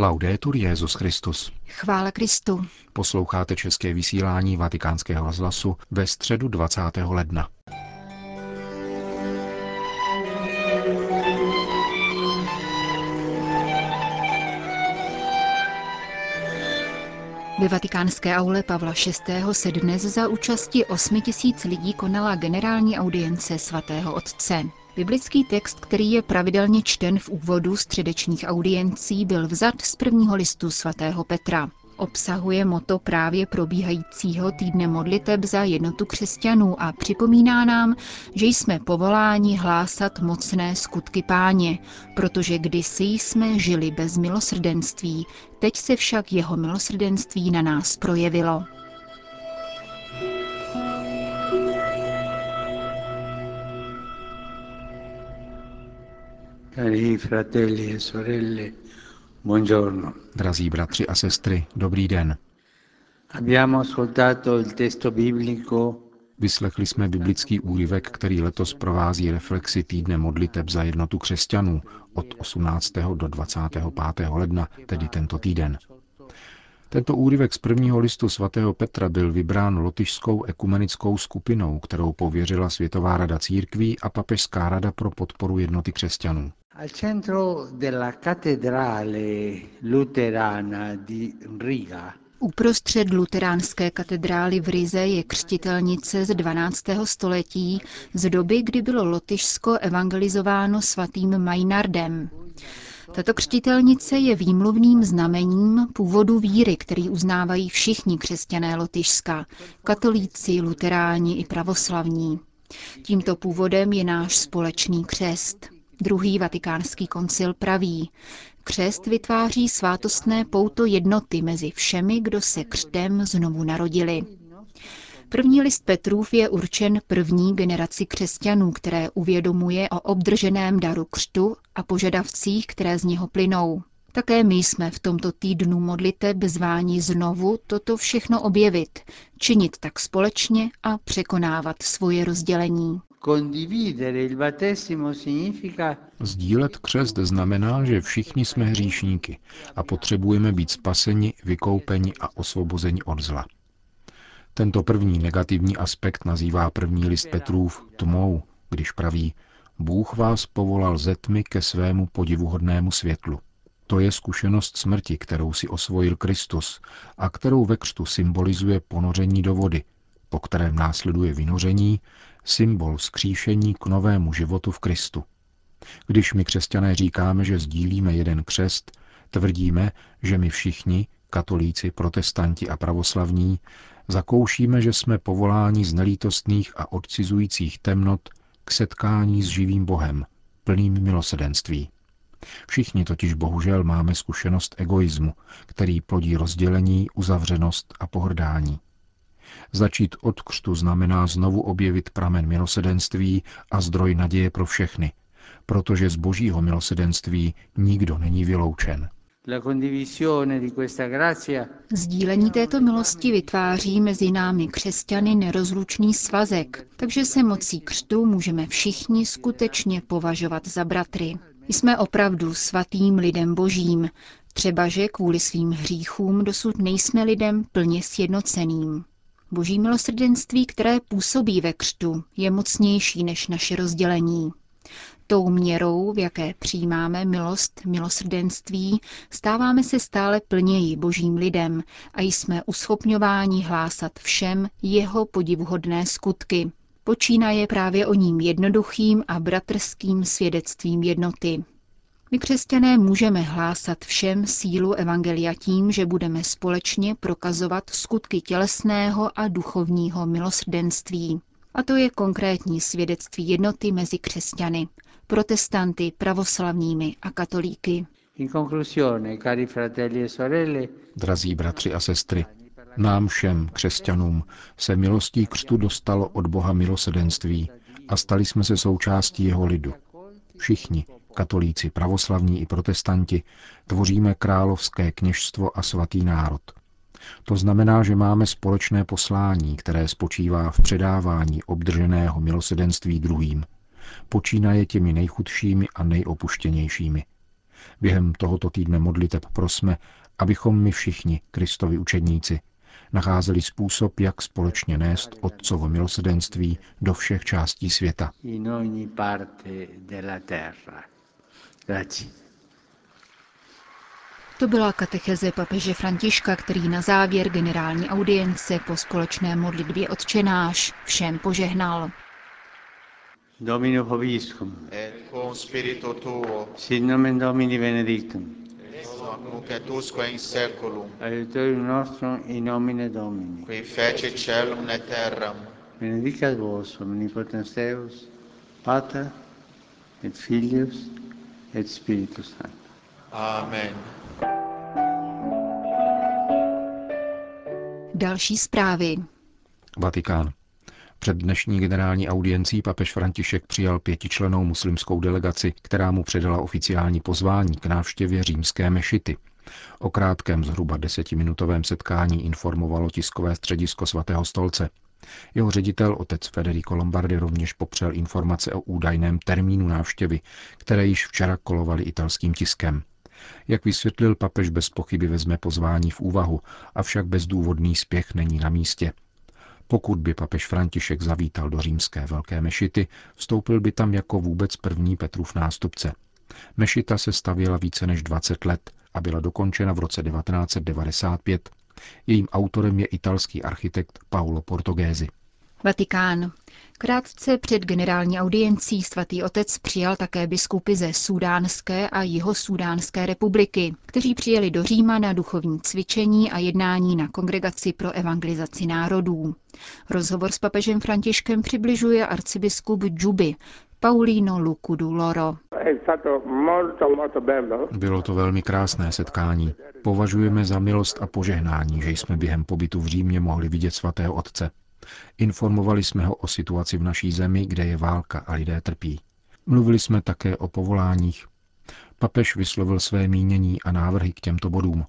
Laudetur Jezus Christus. Chvála Kristu. Posloucháte české vysílání Vatikánského rozhlasu ve středu 20. ledna. Ve vatikánské aule Pavla VI. se dnes za účasti 8 tisíc lidí konala generální audience svatého otce. Biblický text, který je pravidelně čten v úvodu středečních audiencí, byl vzat z prvního listu svatého Petra. Obsahuje moto právě probíhajícího týdne modliteb za jednotu křesťanů a připomíná nám, že jsme povoláni hlásat mocné skutky páně, protože kdysi jsme žili bez milosrdenství, teď se však jeho milosrdenství na nás projevilo. Cari fratelli e sorelle, buongiorno. Drazí bratři a sestry, dobrý den. Abbiamo ascoltato il testo biblico Vyslechli jsme biblický úryvek, který letos provází reflexi týdne modliteb za jednotu křesťanů od 18. do 25. ledna, tedy tento týden. Tento úryvek z prvního listu svatého Petra byl vybrán lotyšskou ekumenickou skupinou, kterou pověřila Světová rada církví a Papežská rada pro podporu jednoty křesťanů. Al centro della cattedrale luterana di Riga Uprostřed luteránské katedrály v Rize je křtitelnice z 12. století, z doby, kdy bylo Lotyšsko evangelizováno svatým Majnardem. Tato křtitelnice je výmluvným znamením původu víry, který uznávají všichni křesťané Lotyšska, katolíci, luteráni i pravoslavní. Tímto původem je náš společný křest. Druhý vatikánský koncil praví, křest vytváří svátostné pouto jednoty mezi všemi, kdo se křtem znovu narodili. První list Petrův je určen první generaci křesťanů, které uvědomuje o obdrženém daru křtu a požadavcích, které z něho plynou. Také my jsme v tomto týdnu modliteb zváni znovu toto všechno objevit, činit tak společně a překonávat svoje rozdělení. Sdílet křest znamená, že všichni jsme hříšníky a potřebujeme být spaseni, vykoupeni a osvobozeni od zla. Tento první negativní aspekt nazývá první list Petrův tmou, když praví Bůh vás povolal ze tmy ke svému podivuhodnému světlu. To je zkušenost smrti, kterou si osvojil Kristus a kterou ve křtu symbolizuje ponoření do vody, po kterém následuje vynoření, symbol skříšení k novému životu v Kristu. Když my křesťané říkáme, že sdílíme jeden křest, tvrdíme, že my všichni, katolíci, protestanti a pravoslavní, zakoušíme, že jsme povoláni z nelítostných a odcizujících temnot k setkání s živým Bohem, plným milosedenství. Všichni totiž bohužel máme zkušenost egoismu, který plodí rozdělení, uzavřenost a pohrdání. Začít od křtu znamená znovu objevit pramen milosedenství a zdroj naděje pro všechny, protože z božího milosedenství nikdo není vyloučen. Sdílení této milosti vytváří mezi námi křesťany nerozlučný svazek, takže se mocí křtu můžeme všichni skutečně považovat za bratry. Jsme opravdu svatým lidem božím, třeba že kvůli svým hříchům dosud nejsme lidem plně sjednoceným. Boží milosrdenství, které působí ve křtu, je mocnější než naše rozdělení. Tou měrou, v jaké přijímáme milost, milosrdenství, stáváme se stále plněji božím lidem a jsme uschopňováni hlásat všem jeho podivuhodné skutky. Počínaje právě o ním jednoduchým a bratrským svědectvím jednoty. My křesťané můžeme hlásat všem sílu Evangelia tím, že budeme společně prokazovat skutky tělesného a duchovního milosrdenství. A to je konkrétní svědectví jednoty mezi křesťany, protestanty, pravoslavními a katolíky. E Drazí bratři a sestry, nám všem, křesťanům, se milostí křtu dostalo od Boha milosedenství a stali jsme se součástí jeho lidu. Všichni, katolíci, pravoslavní i protestanti, tvoříme královské kněžstvo a svatý národ. To znamená, že máme společné poslání, které spočívá v předávání obdrženého milosedenství druhým. Počínaje těmi nejchudšími a nejopuštěnějšími. Během tohoto týdne modliteb prosme, abychom my všichni, Kristovi učedníci, nacházeli způsob, jak společně nést Otcovo milosedenství do všech částí světa. To byla katecheze papeže Františka, který na závěr generální audience po společné modlitbě odčenáš všem požehnal. Domino Hoviscum. Et cum spiritu tuo. Sit nomen Domini benedictum. Nunc et usque in seculum. Aiutorium nostrum in nomine Domini. Qui fece celum et terram. Benedicat vos omnipotens Deus, Pater et Filius et Spiritus Sanctus. Amen. Další zprávy. Vatikán. Před dnešní generální audiencí papež František přijal pětičlenou muslimskou delegaci, která mu předala oficiální pozvání k návštěvě římské mešity. O krátkém zhruba desetiminutovém setkání informovalo tiskové středisko svatého stolce. Jeho ředitel, otec Federico Lombardi, rovněž popřel informace o údajném termínu návštěvy, které již včera kolovaly italským tiskem. Jak vysvětlil, papež bez pochyby vezme pozvání v úvahu, avšak bezdůvodný spěch není na místě. Pokud by papež František zavítal do římské velké mešity, vstoupil by tam jako vůbec první Petrův nástupce. Mešita se stavěla více než 20 let a byla dokončena v roce 1995. Jejím autorem je italský architekt Paolo Portogési. Vatikán. Krátce před generální audiencí svatý otec přijal také biskupy ze Sudánské a Jihosudánské republiky, kteří přijeli do Říma na duchovní cvičení a jednání na kongregaci pro evangelizaci národů. Rozhovor s papežem Františkem přibližuje arcibiskup Džuby, Paulino Lukudu Loro. Bylo to velmi krásné setkání. Považujeme za milost a požehnání, že jsme během pobytu v Římě mohli vidět svatého otce. Informovali jsme ho o situaci v naší zemi, kde je válka a lidé trpí. Mluvili jsme také o povoláních. Papež vyslovil své mínění a návrhy k těmto bodům.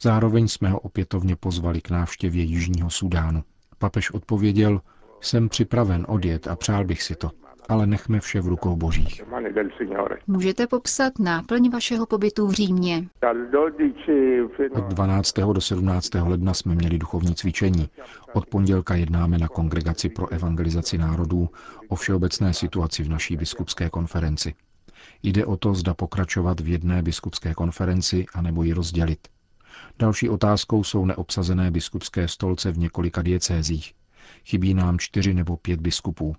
Zároveň jsme ho opětovně pozvali k návštěvě Jižního Sudánu. Papež odpověděl, jsem připraven odjet a přál bych si to, ale nechme vše v rukou božích. Můžete popsat náplň vašeho pobytu v Římě? Od 12. do 17. ledna jsme měli duchovní cvičení. Od pondělka jednáme na Kongregaci pro evangelizaci národů o všeobecné situaci v naší biskupské konferenci. Jde o to, zda pokračovat v jedné biskupské konferenci, anebo ji rozdělit. Další otázkou jsou neobsazené biskupské stolce v několika diecézích. Chybí nám čtyři nebo pět biskupů.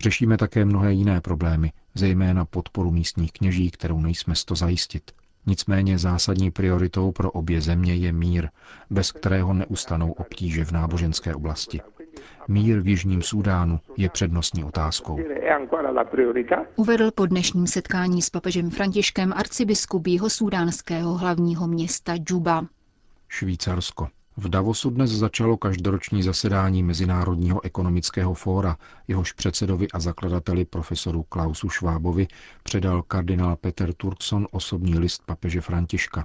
Řešíme také mnohé jiné problémy, zejména podporu místních kněží, kterou nejsme sto zajistit. Nicméně zásadní prioritou pro obě země je mír, bez kterého neustanou obtíže v náboženské oblasti. Mír v Jižním Súdánu je přednostní otázkou. Uvedl po dnešním setkání s papežem Františkem arcibiskup jeho sudánského hlavního města Džuba. Švýcarsko. V Davosu dnes začalo každoroční zasedání Mezinárodního ekonomického fóra, jehož předsedovi a zakladateli profesoru Klausu Švábovi předal kardinál Peter Turkson osobní list papeže Františka.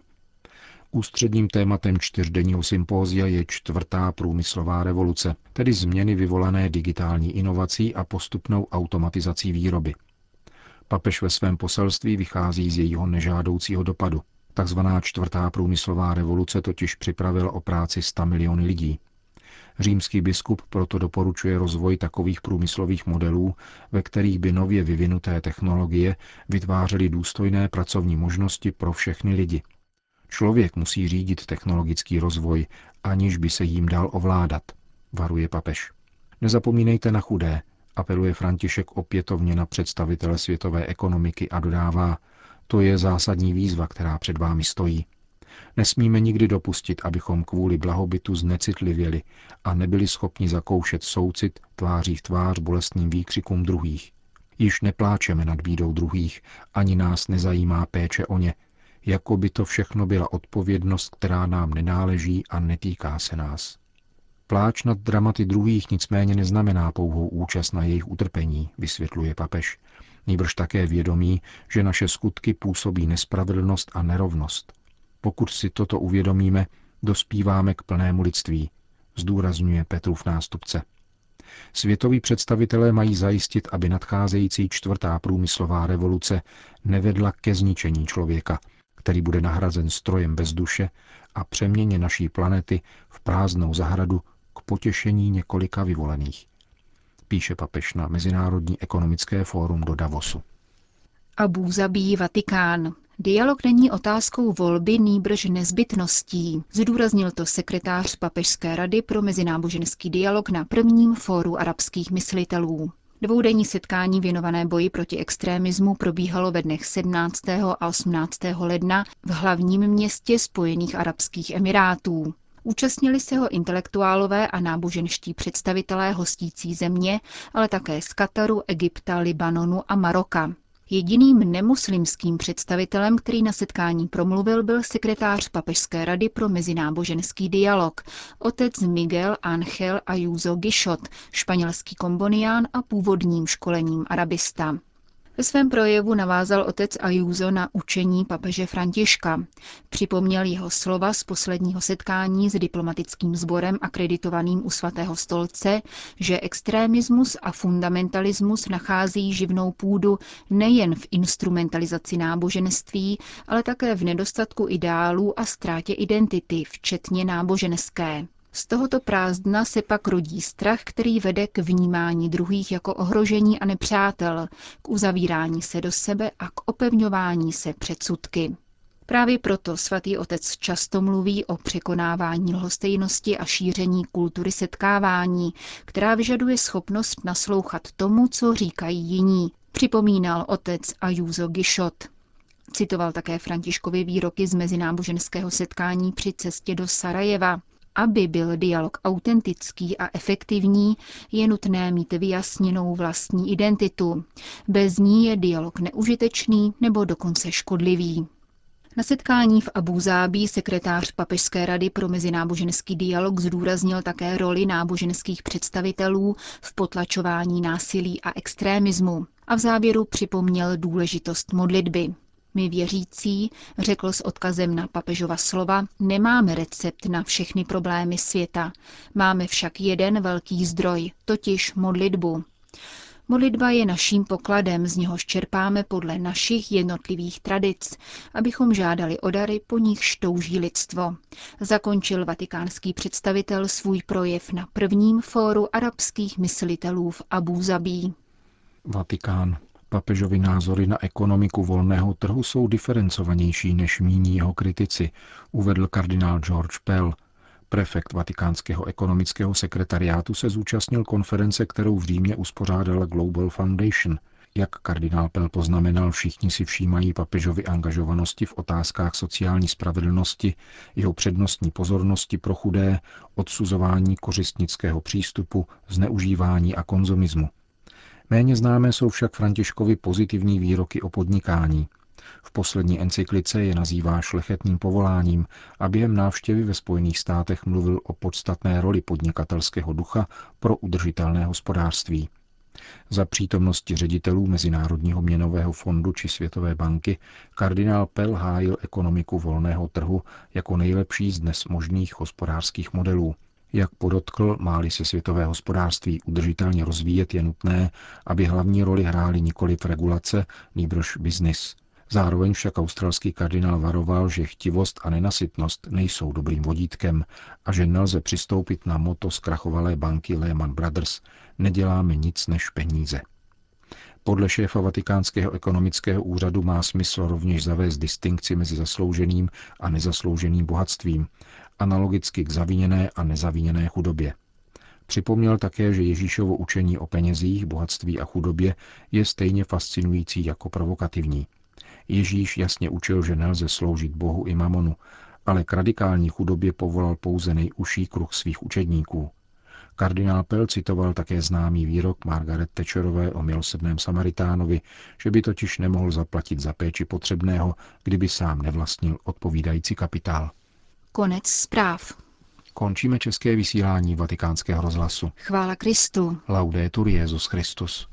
Ústředním tématem čtyřdenního sympózia je čtvrtá průmyslová revoluce, tedy změny vyvolané digitální inovací a postupnou automatizací výroby. Papež ve svém poselství vychází z jejího nežádoucího dopadu – Takzvaná čtvrtá průmyslová revoluce totiž připravila o práci 100 miliony lidí. Římský biskup proto doporučuje rozvoj takových průmyslových modelů, ve kterých by nově vyvinuté technologie vytvářely důstojné pracovní možnosti pro všechny lidi. Člověk musí řídit technologický rozvoj, aniž by se jím dal ovládat, varuje papež. Nezapomínejte na chudé, apeluje František opětovně na představitele světové ekonomiky a dodává, to je zásadní výzva, která před vámi stojí. Nesmíme nikdy dopustit, abychom kvůli blahobytu znecitlivěli a nebyli schopni zakoušet soucit tváří v tvář bolestným výkřikům druhých. Již nepláčeme nad bídou druhých, ani nás nezajímá péče o ně, jako by to všechno byla odpovědnost, která nám nenáleží a netýká se nás. Pláč nad dramaty druhých nicméně neznamená pouhou účast na jejich utrpení, vysvětluje papež, nýbrž také vědomí, že naše skutky působí nespravedlnost a nerovnost. Pokud si toto uvědomíme, dospíváme k plnému lidství, zdůrazňuje Petrův nástupce. Světoví představitelé mají zajistit, aby nadcházející čtvrtá průmyslová revoluce nevedla ke zničení člověka, který bude nahrazen strojem bez duše a přeměně naší planety v prázdnou zahradu k potěšení několika vyvolených. Píše papež na Mezinárodní ekonomické fórum do Davosu. Abu zabíjí Vatikán. Dialog není otázkou volby, nýbrž nezbytností. Zdůraznil to sekretář Papežské rady pro mezináboženský dialog na prvním fóru arabských myslitelů. Dvoudenní setkání věnované boji proti extrémismu probíhalo ve dnech 17. a 18. ledna v hlavním městě Spojených arabských emirátů. Účastnili se ho intelektuálové a náboženští představitelé hostící země, ale také z Kataru, Egypta, Libanonu a Maroka. Jediným nemuslimským představitelem, který na setkání promluvil, byl sekretář Papežské rady pro mezináboženský dialog, otec Miguel Ángel Ayuso Gishot, španělský kombonián a původním školením arabista. Ve svém projevu navázal otec Ayuso na učení papeže Františka. Připomněl jeho slova z posledního setkání s diplomatickým sborem akreditovaným u svatého stolce, že extrémismus a fundamentalismus nachází živnou půdu nejen v instrumentalizaci náboženství, ale také v nedostatku ideálů a ztrátě identity, včetně náboženské. Z tohoto prázdna se pak rodí strach, který vede k vnímání druhých jako ohrožení a nepřátel, k uzavírání se do sebe a k opevňování se předsudky. Právě proto svatý otec často mluví o překonávání lhostejnosti a šíření kultury setkávání, která vyžaduje schopnost naslouchat tomu, co říkají jiní, připomínal otec Ayuso Gishot. Citoval také Františkovi výroky z mezináboženského setkání při cestě do Sarajeva, aby byl dialog autentický a efektivní, je nutné mít vyjasněnou vlastní identitu. Bez ní je dialog neužitečný nebo dokonce škodlivý. Na setkání v Abu Zábí sekretář Papežské rady pro mezináboženský dialog zdůraznil také roli náboženských představitelů v potlačování násilí a extrémismu a v závěru připomněl důležitost modlitby. My věřící, řekl s odkazem na papežova slova, nemáme recept na všechny problémy světa. Máme však jeden velký zdroj, totiž modlitbu. Modlitba je naším pokladem, z něhož čerpáme podle našich jednotlivých tradic, abychom žádali o dary, po nichž touží lidstvo. Zakončil vatikánský představitel svůj projev na prvním fóru arabských myslitelů v Abu Zabí. Vatikán. Papežovi názory na ekonomiku volného trhu jsou diferencovanější než míní jeho kritici, uvedl kardinál George Pell. Prefekt Vatikánského ekonomického sekretariátu se zúčastnil konference, kterou v Římě uspořádala Global Foundation. Jak kardinál Pell poznamenal, všichni si všímají papežovi angažovanosti v otázkách sociální spravedlnosti, jeho přednostní pozornosti pro chudé, odsuzování kořistnického přístupu, zneužívání a konzumismu. Méně známé jsou však Františkovi pozitivní výroky o podnikání. V poslední encyklice je nazývá šlechetným povoláním a během návštěvy ve Spojených státech mluvil o podstatné roli podnikatelského ducha pro udržitelné hospodářství. Za přítomnosti ředitelů Mezinárodního měnového fondu či Světové banky kardinál Pell hájil ekonomiku volného trhu jako nejlepší z dnes možných hospodářských modelů, jak podotkl, máli se světové hospodářství udržitelně rozvíjet, je nutné, aby hlavní roli hrály nikoli v regulace, nýbrž biznis. Zároveň však australský kardinál varoval, že chtivost a nenasytnost nejsou dobrým vodítkem a že nelze přistoupit na moto zkrachovalé banky Lehman Brothers neděláme nic než peníze. Podle šéfa Vatikánského ekonomického úřadu má smysl rovněž zavést distinkci mezi zaslouženým a nezaslouženým bohatstvím, analogicky k zaviněné a nezaviněné chudobě. Připomněl také, že Ježíšovo učení o penězích, bohatství a chudobě je stejně fascinující jako provokativní. Ježíš jasně učil, že nelze sloužit Bohu i mamonu, ale k radikální chudobě povolal pouze nejužší kruh svých učedníků. Kardinál Pell citoval také známý výrok Margaret Thatcherové o milosrdném Samaritánovi, že by totiž nemohl zaplatit za péči potřebného, kdyby sám nevlastnil odpovídající kapitál. Konec zpráv. Končíme české vysílání vatikánského rozhlasu. Chvála Kristu. Laudetur Jezus Christus.